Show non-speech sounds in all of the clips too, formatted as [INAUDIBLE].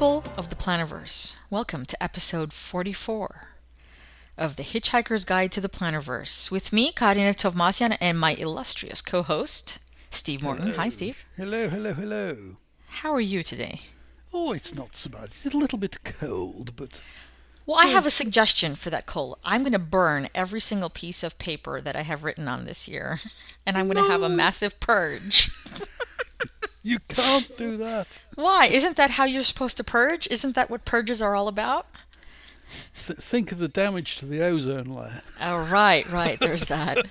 People of the Plannerverse, welcome to episode 44 of The Hitchhiker's Guide to the Plannerverse with me, Karina Tovmassian, and my illustrious co host, Steve Morton. Hello. Hi, Steve. Hello, hello, hello. How are you today? Oh, it's not so bad. It's a little bit cold, but Well, I have a suggestion for that cold. I'm going to burn every single piece of paper that I have written on this year, [LAUGHS] and I'm going to have a massive purge. [LAUGHS] you can't do that. Why? Isn't that how you're supposed to purge? Isn't that what purges are all about? Th- think of the damage to the ozone layer. Oh, right, right. There's that.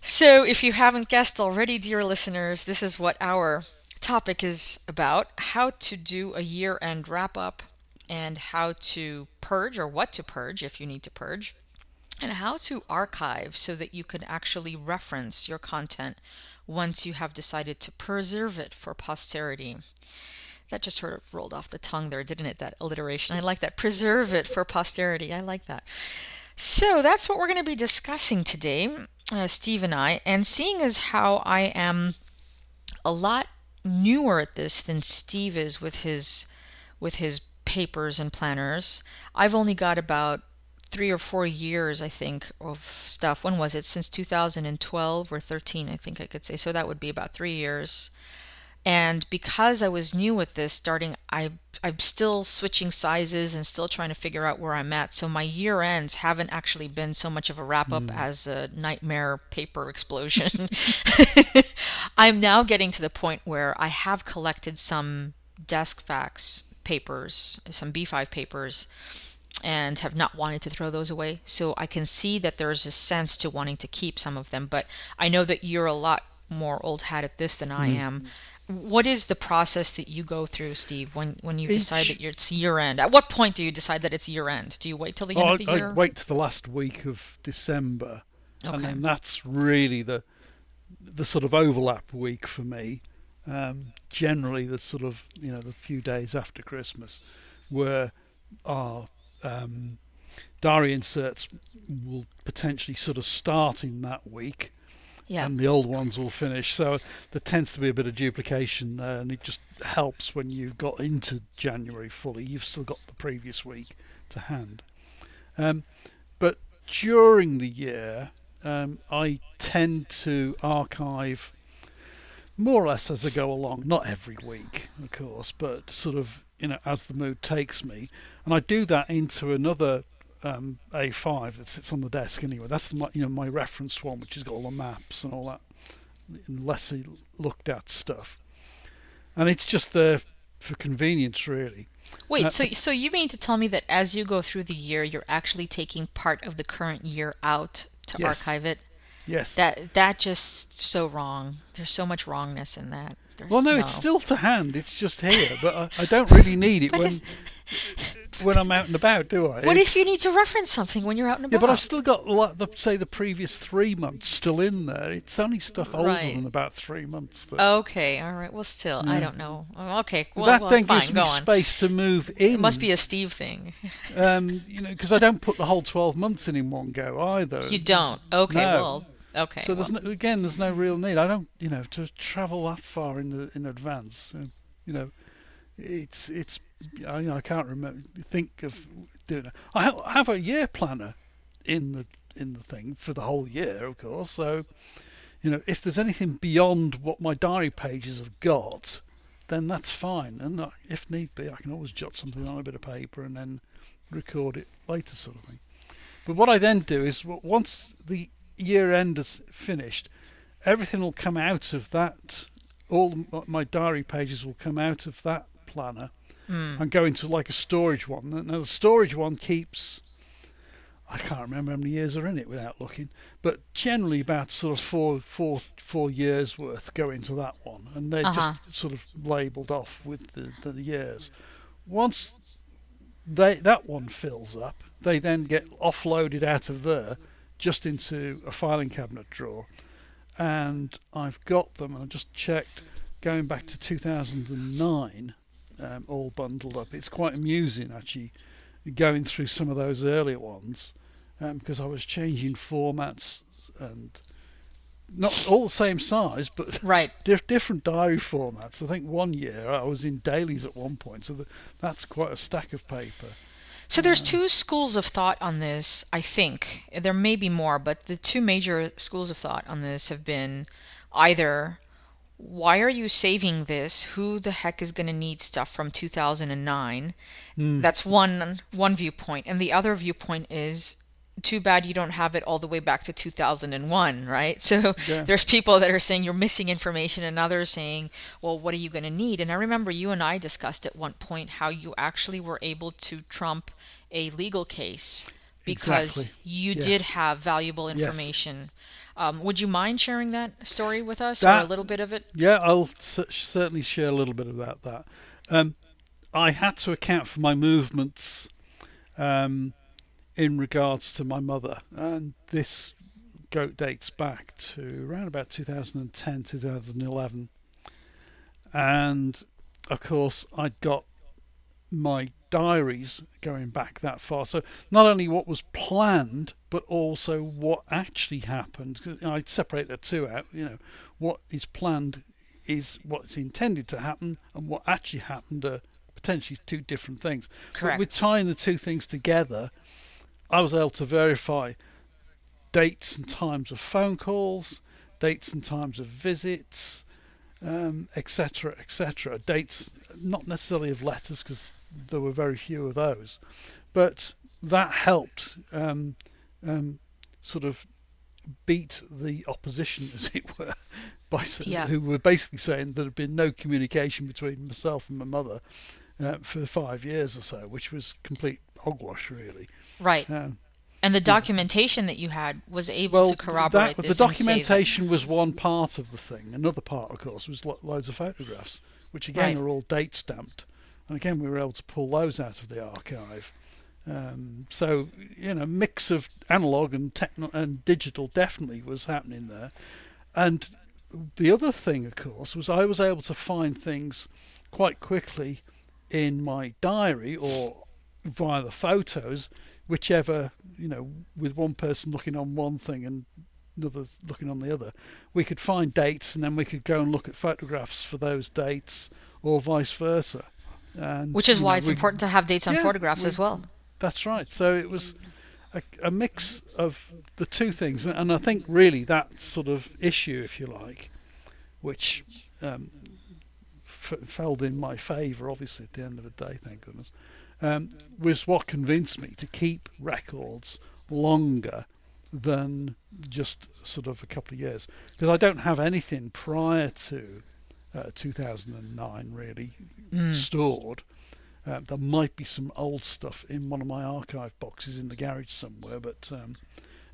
So, if you haven't guessed already, dear listeners, this is what our topic is about how to do a year end wrap up, and how to purge, or what to purge if you need to purge, and how to archive so that you can actually reference your content once you have decided to preserve it for posterity. That just sort of rolled off the tongue there, didn't it? That alliteration. I like that. Preserve it for posterity. I like that. So that's what we're going to be discussing today, uh, Steve and I. And seeing as how I am a lot newer at this than Steve is with his with his papers and planners, I've only got about three or four years, I think, of stuff. When was it? Since 2012 or 13, I think I could say. So that would be about three years. And because I was new with this, starting, I I'm still switching sizes and still trying to figure out where I'm at. So my year ends haven't actually been so much of a wrap up hmm. as a nightmare paper explosion. [LAUGHS] I'm now getting to the point where I have collected some Deskfax papers, some B5 papers, and have not wanted to throw those away. So I can see that there's a sense to wanting to keep some of them. But I know that you're a lot more old hat at this than I am. What is the process that you go through, Steve, when, when you decide that you're, it's year end? At what point do you decide that it's year end? Do you wait till the end Oh, of the I, year? I wait to the last week of December, and Okay. then that's really the the sort of overlap week for me. Um, generally, the sort of you know the few days after Christmas, where our um, diary inserts will potentially sort of start in that week, yeah. and the old ones will finish. So there tends to be a bit of duplication there, and it just helps when you've got into January fully. You've still got the previous week to hand. Um, but during the year, um, I tend to archive more or less as I go along. Not every week, of course, but sort of you know as the mood takes me, and I do that into another um, A5 that sits on the desk anyway. That's my you know my reference one, which has got all the maps and all that lessly looked at stuff, and it's just there for convenience really. Wait, Uh, so so you mean to tell me that as you go through the year, you're actually taking part of the current year out to Yes. archive it? Yes. That that just so wrong. There's so much wrongness in that. There's, well, no, it's still to hand. It's just here, but I, I don't really need it [LAUGHS] when [LAUGHS] when I'm out and about, do I? What It's- if you need to reference something when you're out and about? Yeah, but I've still got like the say the previous three months still in there. It's only stuff older Right. than about three months. That, Okay, all right. Well, still, I don't know. Okay, well, that well, then fine. gives me on. space to move in. It must be a Steve thing. um, you know, because I don't put the whole 12 months in in one go either. You don't. Okay, No. well, okay. So there's well, no, again, there's no real need. I don't, you know, to travel that far in the in advance. Uh, you know, it's it's. I, you know, I can't remember think of doing it. I ha- I have a year planner in the in the thing for the whole year, of course. So, you know, if there's anything beyond what my diary pages have got, then that's fine. And I, if need be, I can always jot something on a bit of paper and then record it later, sort of thing. But what I then do is once the year end is finished, everything will come out of that. All my diary pages will come out of that planner mm, and go into like a storage one. Now the storage one keeps. I can't remember how many years are in it without looking, but generally about sort of four, four, four years worth go into that one, and they're Uh-huh. just sort of labelled off with the, the years. Once they that one fills up, they then get offloaded out of there just into a filing cabinet drawer, and I've got them. And I just checked, going back to 2009, um, all bundled up. It's quite amusing actually, going through some of those earlier ones, because I was changing formats and not all the same size, but Right. [LAUGHS] diff- different diary formats. I think one year I was in dailies at one point, so that, that's quite a stack of paper. So there's two schools of thought on this, I think. There may be more, but the two major schools of thought on this have been either why are you saving this? Who the heck is going to need stuff from 2009? Mm. That's one one viewpoint, and the other viewpoint is too bad you don't have it all the way back to 2001, right? So Yeah. [LAUGHS] there's people that are saying you're missing information, and others saying, well, what are you going to need? And I remember you and I discussed at one point how you actually were able to trump a legal case because Exactly. you Yes. did have valuable Yes. information. Um, would you mind sharing that story with us, or a little bit of it? Yeah, I'll cer- certainly share a little bit about that. Um, I had to account for my movements um, in regards to my mother, and this go dates back to around about 2010, 2011, and of course I'd got my diaries going back that far. So not only what was planned, but also what actually happened. I'd separate the two out. You know, what is planned is what's intended to happen, and what actually happened are potentially two different things. But with Correct. tying the two things together, I was able to verify dates and times of phone calls, dates and times of visits, um, etc., etc. Dates, not necessarily of letters, because there were very few of those, but that helped um, um, sort of beat the opposition, [LAUGHS] as it were, by Yeah. who were basically saying there had been no communication between myself and my mother uh, for five years or so, which was complete hogwash, really. Right. Um, And the documentation that you had was able well, to corroborate that, the this say documentation was one part of the thing. Another part, of course, was lo- loads of photographs, which again Right. are all date stamped. And again, we were able to pull those out of the archive. Um, so you know, mix of analog and techno and digital definitely was happening there. And the other thing, of course, was I was able to find things quite quickly in my diary or via the photos, whichever you know, with one person looking on one thing and another looking on the other, we could find dates and then we could go and look at photographs for those dates or vice versa. And, Which is why know, it's we- important to have dates on Yeah, photographs we- as well. That's right. So it was a, a mix of the two things, and, and I think really that sort of issue, if you like, which um, f- fell in my favour, obviously at the end of the day, thank goodness, um, was what convinced me to keep records longer than just sort of a couple of years, because I don't have anything prior to uh, 2009 really Mm. stored. Uh, there might be some old stuff in one of my archive boxes in the garage somewhere, but um,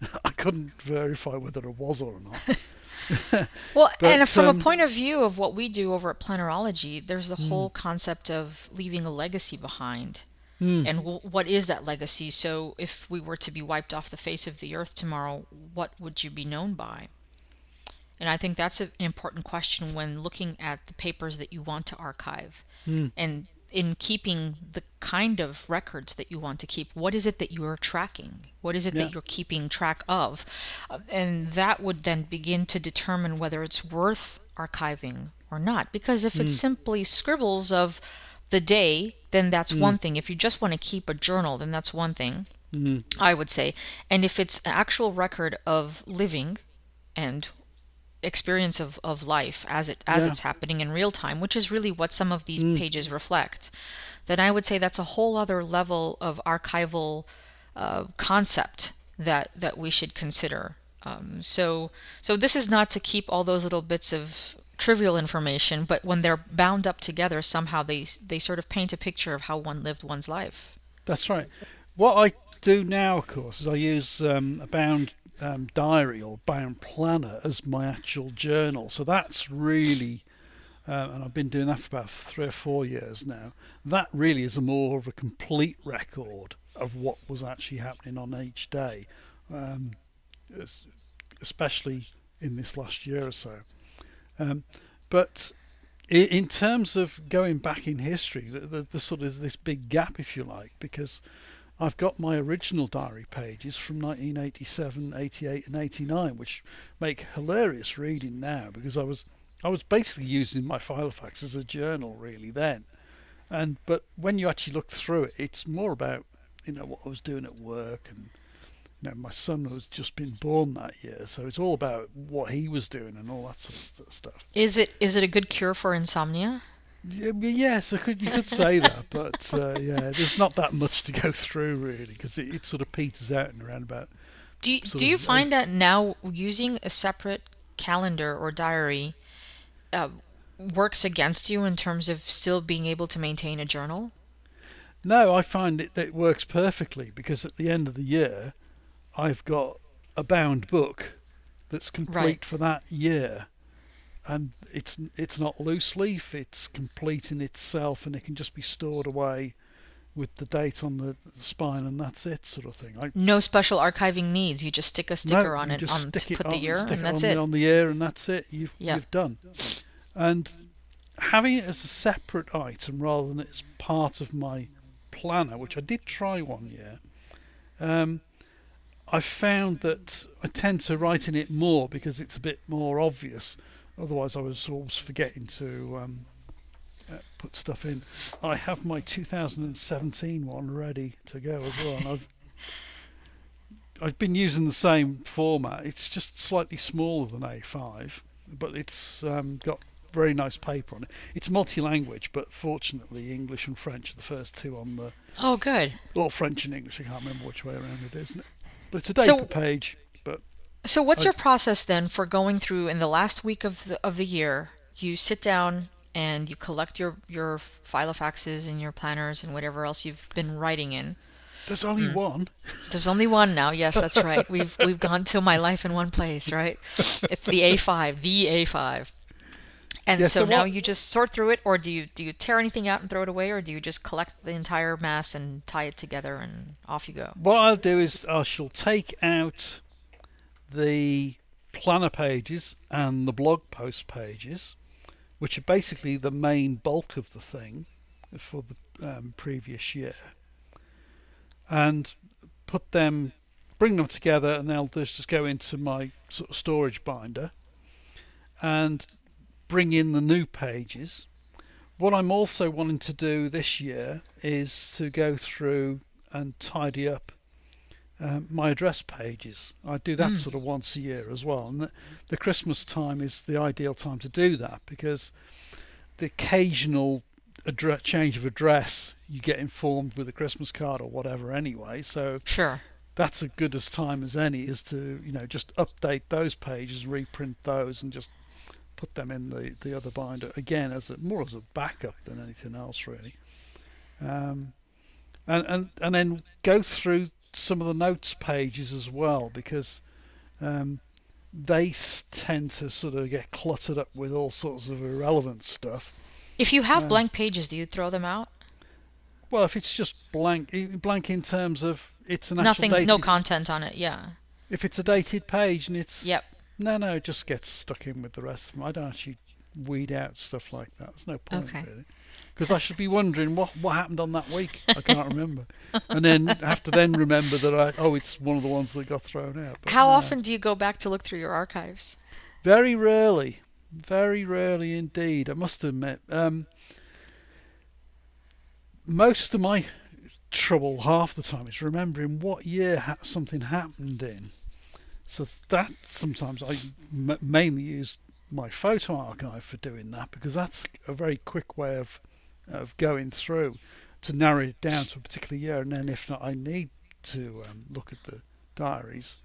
[LAUGHS] I couldn't verify whether it was or not. [LAUGHS] [LAUGHS] Well, and from um, a point of view of what we do over at Plannerology, there's the Hmm. whole concept of leaving a legacy behind. Hmm. And w- what is that legacy? So, if we were to be wiped off the face of the earth tomorrow, what would you be known by? And I think that's an important question when looking at the papers that you want to archive. Hmm. And in keeping the kind of records that you want to keep, what is it that you're tracking? What is it Yeah. that you're keeping track of? Uh, And that would then begin to determine whether it's worth archiving or not. Because if it's simply scribbles of the day, then that's one thing. If you just want to keep a journal, then that's one thing. Hmm. I would say. And if it's an actual record of living and experience of, of life as it as Yeah. it's happening in real time, which is really what some of these Mm. pages reflect, then I would say that's a whole other level of archival uh, concept that that we should consider. Um, so so this is not to keep all those little bits of trivial information, but when they're bound up together, somehow they they sort of paint a picture of how one lived one's life. That's right. What I do now, of course, is I use um, a bound um, diary or bound planner as my actual journal. So that's really, uh, and I've been doing that for about three or four years now. That really is a more of a complete record of what was actually happening on each day, um, especially in this last year or so. Um, but i- in terms of going back in history, the, the, the sort of this big gap, if you like, because I've got my original diary pages from 1987, 88, and 89, which make hilarious reading now because I was I was basically using my Filofax as a journal really then, and but when you actually look through it, it's more about you know what I was doing at work and you know my son was just been born that year, so it's all about what he was doing and all that sort of stuff. Is it is it a good cure for insomnia? Yeah, yes, I could you could say that, [LAUGHS] but uh, yeah, there's not that much to go through really because it, it, sort of peters out in around about. Do you, do you find that now using a separate calendar or diary uh, works against you in terms of still being able to maintain a journal? No, I find it that it works perfectly because at the end of the year, I've got a bound book that's complete right. for that year and it's it's not loose leaf. It's complete in itself, and it can just be stored away with the date on the spine, and that's it, sort of thing. I, no special archiving needs. You just stick a sticker no, on it on to it put on, the year, and that's it. it. On the year, and that's it. You've yeah. you've done. And having it as a separate item rather than it's part of my planner, which I did try one year. Um, I found that I tend to write in it more because it's a bit more obvious. Otherwise, I was always forgetting to um, uh, put stuff in. I have my 2017 one ready to go as well, and I've I've been using the same format. It's just slightly smaller than A5, but it's um, got very nice paper on it. It's multi-language, but fortunately English and French are the first two on the. Oh, good. Or French and English. I can't remember which way around it is. But it's a so, page. But so what's I, your process then for going through in the last week of the of the year? You sit down and you collect your your filofaxes and your planners and whatever else you've been writing in. There's only mm. one. There's only one now. Yes, that's right. We've we've gone to my life in one place, right? It's the A5, the A5. And so, so, now what, you just sort through it, or do you do you tear anything out and throw it away, or do you just collect the entire mass and tie it together and off you go? What I'll do is I shall take out the planner pages and the blog post pages, which are basically the main bulk of the thing for the um, previous year, and put them, bring them together, and they'll just go into my sort of storage binder, and bring in the new pages. What I'm also wanting to do this year is to go through and tidy up um, my address pages. I do that mm. sort of once a year as well, and the, the, Christmas time is the ideal time to do that because the occasional address, change of address you get informed with a Christmas card or whatever anyway. So sure, that's as good as time as any is to you know just update those pages, reprint those, and just put them in the, the other binder again as a, more as a backup than anything else really. Um, and, and and then go through some of the notes pages as well because um, they tend to sort of get cluttered up with all sorts of irrelevant stuff. If you have um, blank pages, do you throw them out? Well, if it's just blank, blank in terms of it's an nothing, dated, no content on it, yeah. If it's a dated page and it's yep, no, no, it just gets stuck in with the rest of them. I don't actually weed out stuff like that. There's no point okay. really because I should be wondering what what happened on that week. I can't remember, and then have to then remember that I oh it's one of the ones that got thrown out. But How no. often do you go back to look through your archives? Very rarely, very rarely indeed. I must admit. Um, most of my trouble half the time is remembering what year ha- something happened in. So that sometimes I m- mainly use my photo archive for doing that because that's a very quick way of of going through to narrow it down to a particular year, and then if not, I need to um, look at the diaries.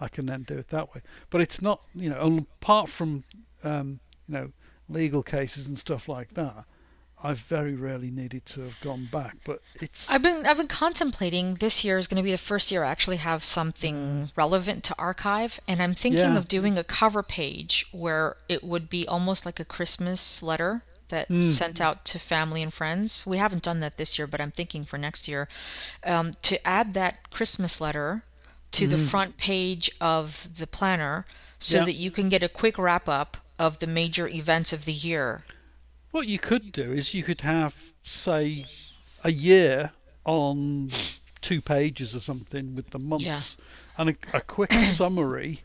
I can then do it that way. But it's not, you know, apart from um, you know legal cases and stuff like that. I've very rarely needed to have gone back, but it's. I've been I've been contemplating this year is going to be the first year I actually have something relevant to archive, and I'm thinking yeah. of doing a cover page where it would be almost like a Christmas letter that mm. sent out to family and friends. We haven't done that this year, but I'm thinking for next year um, to add that Christmas letter to mm. the hmm. front page of the planner so yeah. that you can get a quick wrap up of the major events of the year. What you could do is you could have, say, a year on two pages or something with the months Yeah. and a, a quick [COUGHS] summary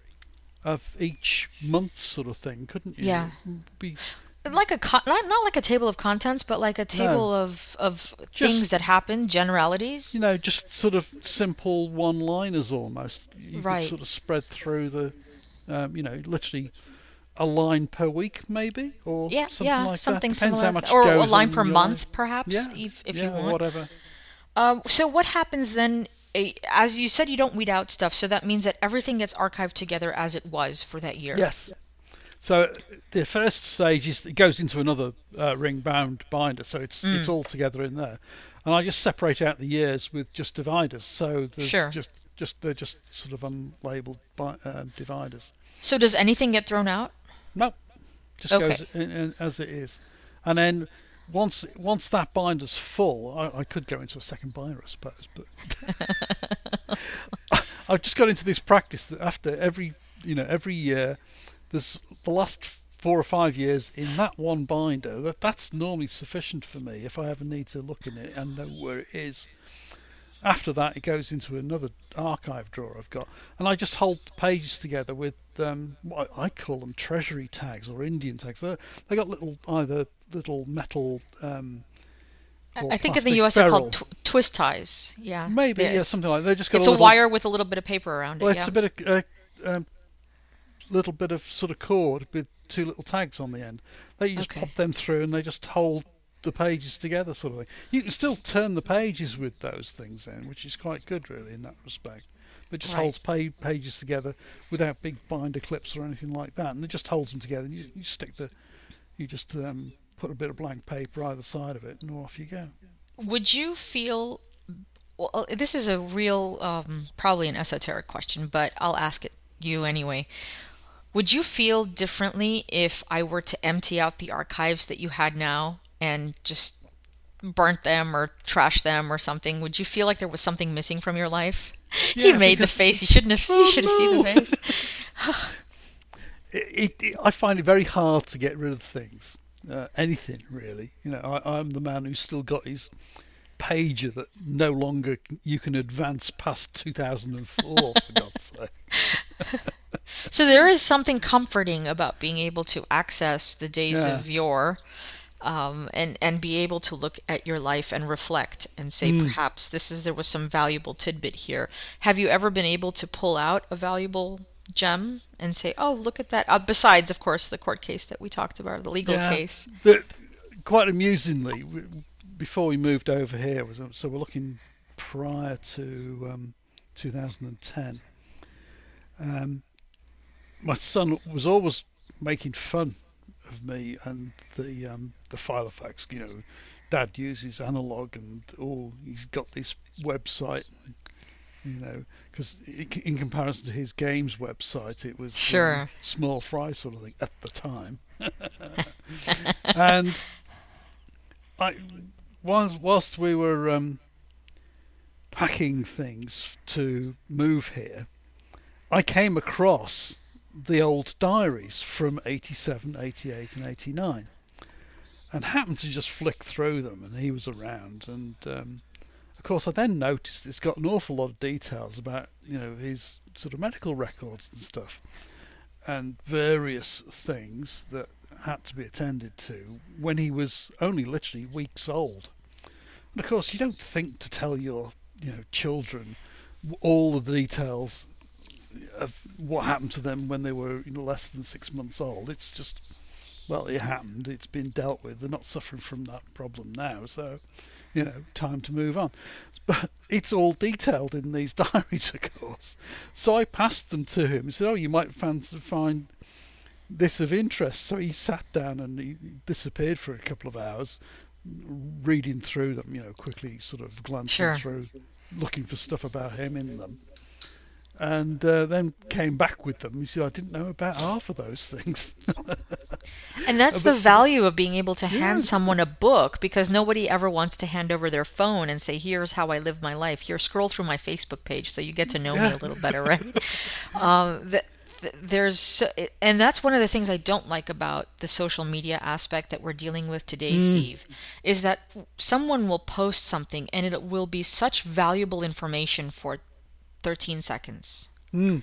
of each month, sort of thing, couldn't you? Yeah. Be, like a con- not not like a table of contents, but like a table of of things that happen, generalities. you know, just sort of simple one-liners almost. You Right. could sort of spread through the, um, you know, literally a line per week, maybe, or Yeah, something yeah, like something that. Depends similar, or a line per month, perhaps, Yeah, if if yeah, you want. whatever. Um, so what happens then? eh, As you said, you don't weed out stuff, so that means that everything gets archived together as it was for that year. Yes. So the first stage is it goes into another uh, ring bound binder, so it's Mm. it's all together in there, and I just separate out the years with just dividers. So there's Sure. just just they're just sort of unlabeled bi- um, dividers. So does anything get thrown out? No, just Okay. goes in, in, as it is, and then once once that binder's full, I, I could go into a second binder, I suppose, but [LAUGHS] [LAUGHS] I've just got into this practice that after every you know every year, there's the last four or five years in that one binder. That that's normally sufficient for me if I ever need to look in it and know where it is. After that, it goes into another archive drawer I've got, and I just hold the pages together with um, what I call them treasury tags or Indian tags. They're, they got little either little metal. Um, I- think in the U.S. they're called tw- twist ties. Yeah. Maybe yeah, it's, something like that. They just got It's a a little, wire with a little bit of paper around it. Well, yeah. it's a bit of uh, um, little bit of sort of cord with two little tags on the end. They just Okay. pop them through and they just hold the pages together, sort of thing. You can still turn the pages with those things in, which is quite good, really, in that respect. But it just Right. holds pa- pages together without big binder clips or anything like that, and it just holds them together. And you, you stick the, you just um, put a bit of blank paper either side of it, and off you go. Would you feel? Well, this is a real, um, probably an esoteric question, but I'll ask it you anyway. Would you feel differently if I were to empty out the archives that you had now and just burnt them or trashed them or something? Would you feel like there was something missing from your life? he Yeah, made the face. You shouldn't have. Oh, you should have seen the face. [LAUGHS] [SIGHS] it, it, I find it very hard to get rid of things. Uh, anything really. You know, I, I'm the man who's still got his pager that no longer you can advance past 2004. for God's [LAUGHS] sake. So there is something comforting about being able to access the days Yeah. of yore, um, and and be able to look at your life and reflect and say Mm. perhaps this is there was some valuable tidbit here. Have you ever been able to pull out a valuable gem and say, oh look at that? Uh, besides, of course, the court case that we talked about, the legal Yeah. case. The, quite amusingly, before we moved over here, was so we're looking prior to um, 2010. Um, my son was always making fun of me and the um, the Filofax. You know, Dad uses analog, and oh, he's got this website. You know, because in comparison to his games website, it was um, small fry sort of thing at the time. [LAUGHS] and I, whilst, whilst we were um, packing things to move here, I came across the old diaries from 87, 88, and 89, and happened to just flick through them, and he was around, and um, of course I then noticed it's got an awful lot of details about you know his sort of medical records and stuff, and various things that had to be attended to when he was only literally weeks old. And of course, you don't think to tell your you know children all the details of what happened to them when they were you know, less than six months old. It's just well, it happened. It's been dealt with. They're not suffering from that problem now, so you know, time to move on. But it's all detailed in these [LAUGHS] diaries, of course. So I passed them to him. He said, "Oh, you might find this of interest." So he sat down and he disappeared for a couple of hours, reading through them. You know, quickly sort of glancing Sure. through, looking for stuff about him in them. And uh, then came back with them. You see, "I didn't know about half of those things." [LAUGHS] And that's But- the value of being able to hand someone a book because nobody ever wants to hand over their phone and say, "Here's how I live my life. Here, scroll through my Facebook page so you get to know me a little better." [LAUGHS] Right? um, that th- there's and that's one of the things I don't like about the social media aspect that we're dealing with today, Mm. Steve, is that someone will post something and it will be such valuable information for 13 seconds. Mm.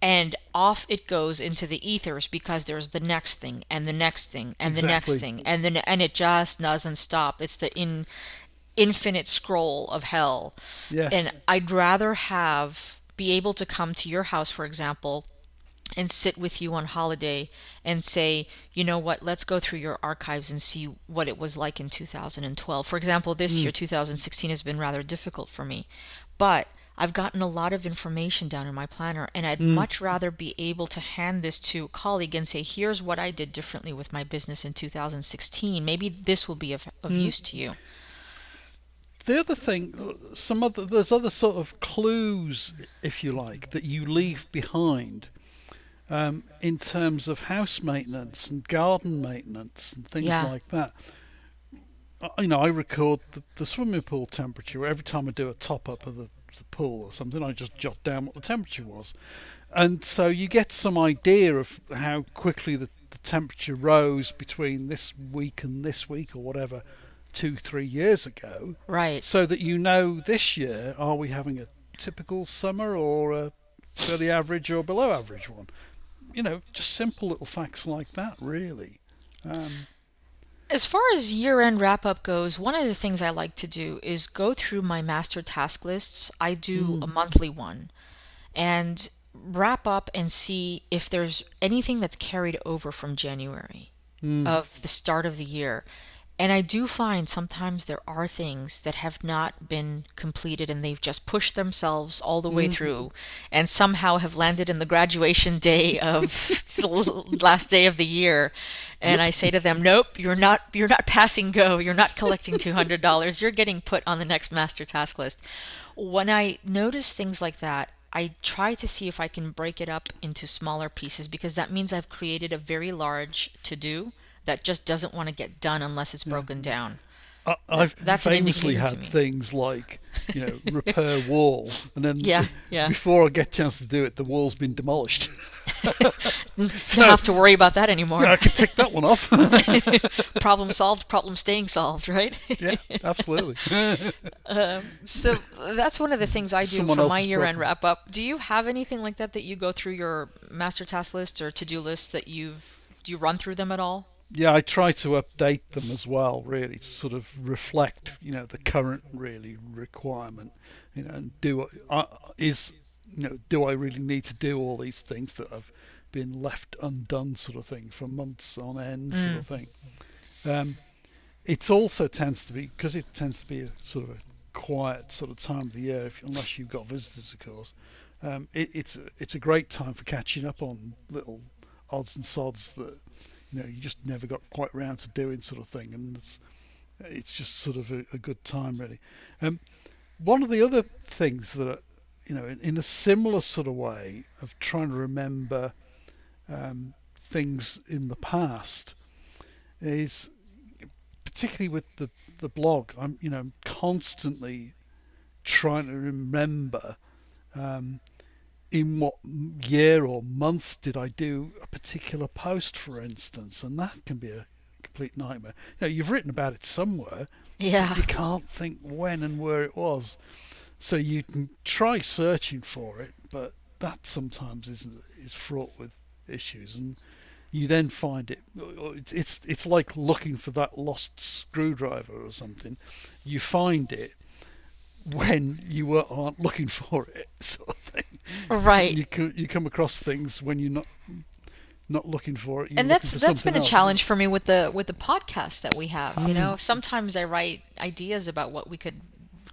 And off it goes into the ethers because there's the next thing and the next thing and the next thing and then and it just doesn't stop. It's the in infinite scroll of hell. Yes. And I'd rather have be able to come to your house, for example, and sit with you on holiday and say, you know what, let's go through your archives and see what it was like in 2012. For example, this year, 2016, has been rather difficult for me. But I've gotten a lot of information down in my planner, and I'd much rather be able to hand this to a colleague and say, here's what I did differently with my business in 2016. Maybe this will be of, of use to you. the other thing, some other there's other sort of clues, if you like, that you leave behind um, in terms of house maintenance and garden maintenance and things Yeah. like that. You know, I record the, the swimming pool temperature every time I do a top up of the, the pool or something. I just jot down what the temperature was, and so you get some idea of how quickly the, the temperature rose between this week and this week or whatever, two three years ago Right. so that you know this year are we having a typical summer or a fairly average or below average one you know just simple little facts like that really um, As far as year end wrap up goes, one of the things I like to do is go through my master task lists. I do a monthly one and wrap up and see if there's anything that's carried over from January mm, of the start of the year. And I do find sometimes there are things that have not been completed and they've just pushed themselves all the way through and somehow have landed in the graduation day of [LAUGHS] [LAUGHS] the last day of the year. And I say to them, "Nope, you're not you're not passing go. You're not collecting $200. You're getting put on the next master task list." When I notice things like that, I try to see if I can break it up into smaller pieces because that means I've created a very large to do that just doesn't want to get done unless it's broken down. I, I've that's famously had things like you know [LAUGHS] repair wall and then Yeah, [LAUGHS] yeah. before I get a chance to do it the wall's been demolished [LAUGHS] so Don't have to worry about that anymore. I can tick that one off problem solved, problem staying solved, right? yeah absolutely Um, so that's one of the things I do Someone for my year-end problem. wrap up. Do you have anything like that that you go through your master task list or to-do list that you've do you run through them at all? Yeah, I try to update them as well, really, to sort of reflect, you know, the current really requirement. You know, and do I is, you know, do I really need to do all these things that have been left undone, sort of thing, for months on end, sort of thing. Um, it also tends to be because it tends to be a sort of a quiet sort of time of the year, if, unless you've got visitors, of course. Um, it, it's a, it's a great time for catching up on little odds and sods that you know you just never got quite round to doing sort of thing and it's it's just sort of a, a good time really. Um one of the other things that are, you know in, in a similar sort of way of trying to remember um, things in the past is particularly with the the blog I'm you know constantly trying to remember um, in what year or month did I do a particular post, for instance, and that can be a complete nightmare. You know, you've written about it somewhere, Yeah. you can't think when and where it was, so you can try searching for it, but that sometimes is is fraught with issues, and you then find it. It's it's it's like looking for that lost screwdriver or something. You find it when you aren't looking for it, [LAUGHS] sort of thing. Right. You co- you come across things when you're not not looking for it. and that's that's been a else. challenge for me with the with the podcast that we have you hmm. know sometimes i write ideas about what we could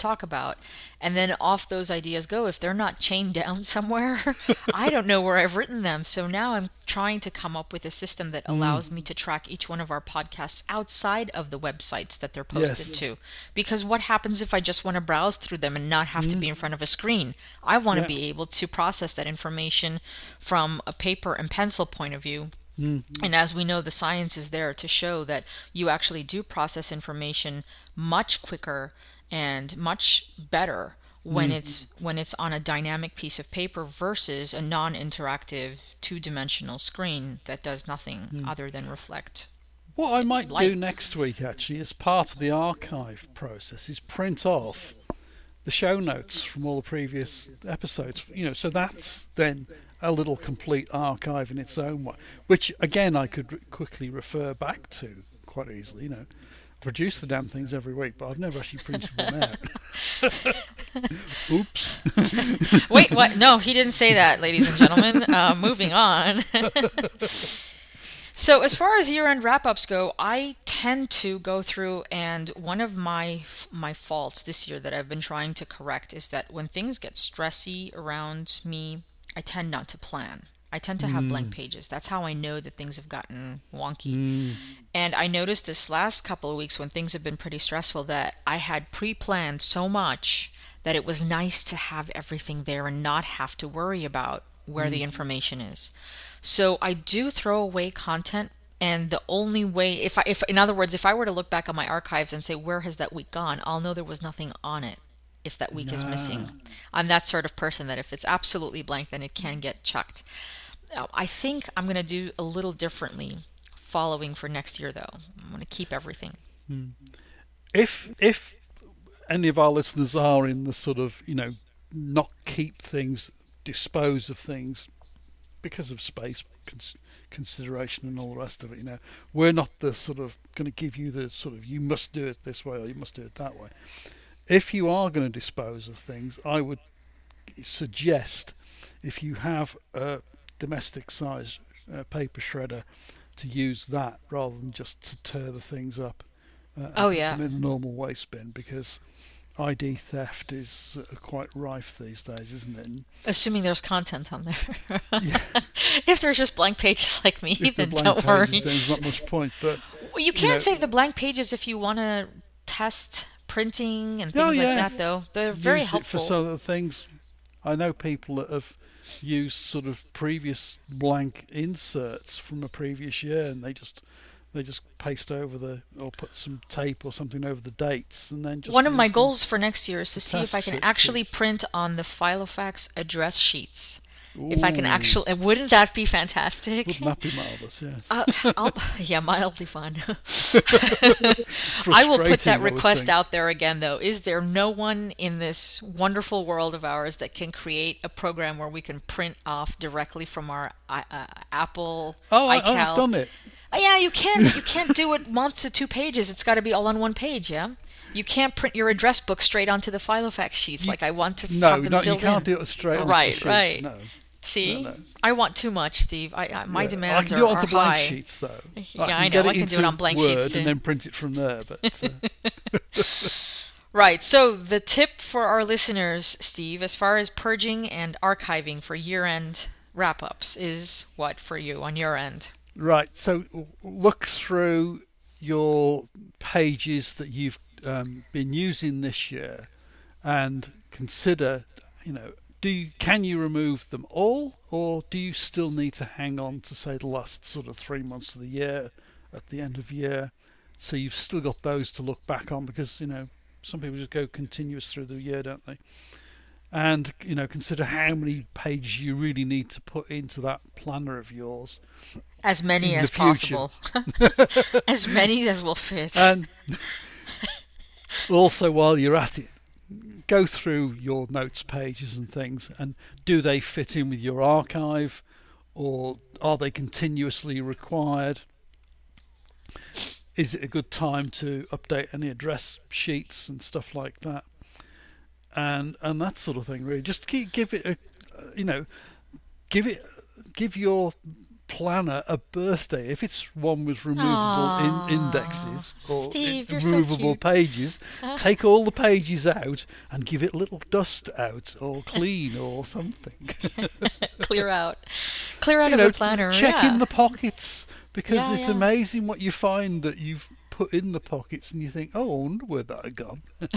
talk about. And then off those ideas go. If they're not chained down [LAUGHS] somewhere [LAUGHS] i don't know where i've written them. So now i'm trying to come up with a system that mm. allows me to track each one of our podcasts outside of the websites that they're posted Yes. to. Because what happens if i just want to browse through them and not have to be in mm. front of a screen? I want to Yeah. be able to process that information from a paper and pencil point of view. Mm-hmm. And as we know, the science is there to show that you actually do process information much quicker and much better when mm. it's when it's on a dynamic piece of paper versus a non-interactive two-dimensional screen that does nothing mm. other than reflect. What I might Light. do next week, actually, as part of the archive process, is print off the show notes from all the previous episodes. You know, so that's then a little complete archive in its own way, which again I could r- quickly refer back to quite easily. You know, produce the damn things every week, but I've never actually printed one out. [LAUGHS] [LAUGHS] Oops. [LAUGHS] Wait, what? No, he didn't say that, ladies and gentlemen. Uh, moving on. so, as far as year-end wrap-ups go, I tend to go through, and one of my my faults this year that I've been trying to correct is that when things get stressy around me, I tend not to plan. I tend to have blank mm. pages. That's how I know that things have gotten wonky. Mm, And I noticed this last couple of weeks when things have been pretty stressful that I had pre planned so much that it was nice to have everything there and not have to worry about where the mm. information is. So I do throw away content and the only way if I if in other words if I were to look back on my archives and say where has that week gone, I'll know there was nothing on it if that week is missing. Ah. I'm that sort of person that if it's absolutely blank then it can get chucked. Uh, I think I'm going to do a little differently following for next year though. I'm going to keep everything. if if any of our listeners are in the sort of you know not keep things, dispose of things because of space cons- consideration and all the rest of it, you know, we're not the sort of going to give you the sort of you must do it this way or you must do it that way. If you are going to dispose of things, I would suggest if you have a domestic size uh, paper shredder to use that rather than just to tear the things up uh, Oh, yeah. in a normal waste bin because ID theft is uh, quite rife these days, isn't it? And Assuming there's content on there. Yeah. [LAUGHS] if there's just blank pages like me, if then don't pages, worry. there's not much point. But Well, you can know- save the blank pages if you want to test printing and Oh, things yeah. like that, though. They're very use helpful. it for some of the things. I know people that have used sort of previous blank inserts from a previous year, and they just they just paste over the or put some tape or something over the dates, and then just One of my goals for next year is to see if I can actually print on the Filofax address sheets. If I can actually, wouldn't that be fantastic? wouldn't that be marvelous? Yes. Uh, I'll, [LAUGHS] yeah, mildly fun. [LAUGHS] I will put that request out there again, though. Is there no one in this wonderful world of ours that can create a program where we can print off directly from our uh, uh, Apple Oh, I, iCal? I've done it. Oh, yeah, you can. You [LAUGHS] can't do it month to two pages. It's got to be all on one page. Yeah. You can't print your address book straight onto the Filofax sheets You- like I want to No, no, you can't in. do it straight Right, the sheets, right. No. See, no, no. I want too much, Steve. I, I my Yeah, demands I can do are, it are blank high. sheets though. Yeah, I can know, I can do it on blank Word sheets, too. and then print it from there. But uh, [LAUGHS] Right. So the tip for our listeners, Steve, as far as purging and archiving for year-end wrap-ups is what for you on your end? right, so look through your pages that you've um, been using this year, and consider, you know, do you, can you remove them all, or do you still need to hang on to say the last sort of three months of the year at the end of year? So you've still got those to look back on because you know some people just go continuous through the year, don't they? And you know, consider how many pages you really need to put into that planner of yours. As many as possible. [LAUGHS] as many as will fit. And [LAUGHS] also, while you're at it, go through your notes pages and things, and do they fit in with your archive, or are they continuously required? Is it a good time to update any address sheets and stuff like that? And and that sort of thing, really. Just keep, give it a, you know, give it, give your planner a birthday. If it's one with removable in, indexes or Steve, i- so removable cute. pages, [LAUGHS] take all the pages out and give it a little dust out or clean or something. [LAUGHS] Clear out. Clear out you of know, the planner. check yeah. in the pockets because Yeah, it's yeah. amazing what you find that you've put in the pockets and you think, oh, I wonder where that had gone. [LAUGHS]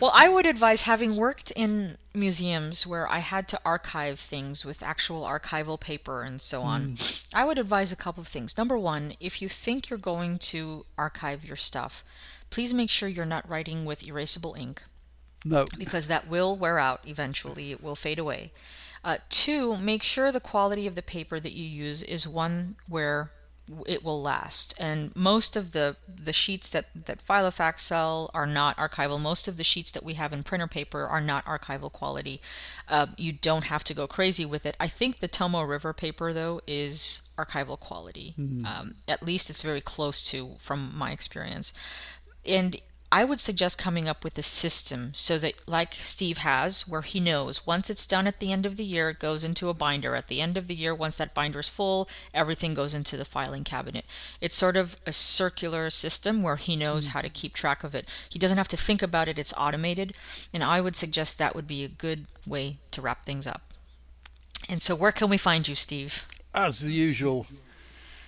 Well, I would advise having worked in museums where I had to archive things with actual archival paper and so on. I would advise a couple of things. Number one, if you think you're going to archive your stuff, please make sure you're not writing with erasable ink. No. because that will wear out eventually. It will fade away. Uh, two, make sure the quality of the paper that you use is one where it will last. And most of the the sheets that that Filofax sell are not archival. Most of the sheets that we have in printer paper are not archival quality. Uh, you don't have to go crazy with it. I think the Tomoe River paper though is archival quality. Um, at least it's very close to from my experience. And I would suggest coming up with a system so that, like Steve has, where he knows once it's done at the end of the year, it goes into a binder. At the end of the year, once that binder is full, everything goes into the filing cabinet. It's sort of a circular system where he knows hmm. how to keep track of it. He doesn't have to think about it, it's automated. And I would suggest that would be a good way to wrap things up. And so, where can we find you, Steve? As the usual,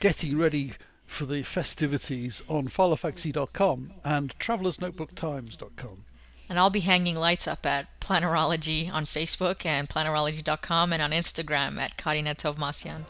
getting ready for the festivities on philofaxy.com and travelersnotebooktimes.com. And I'll be hanging lights up at Plannerology on Facebook and plannerology.com and on Instagram at Karina Tovmassian.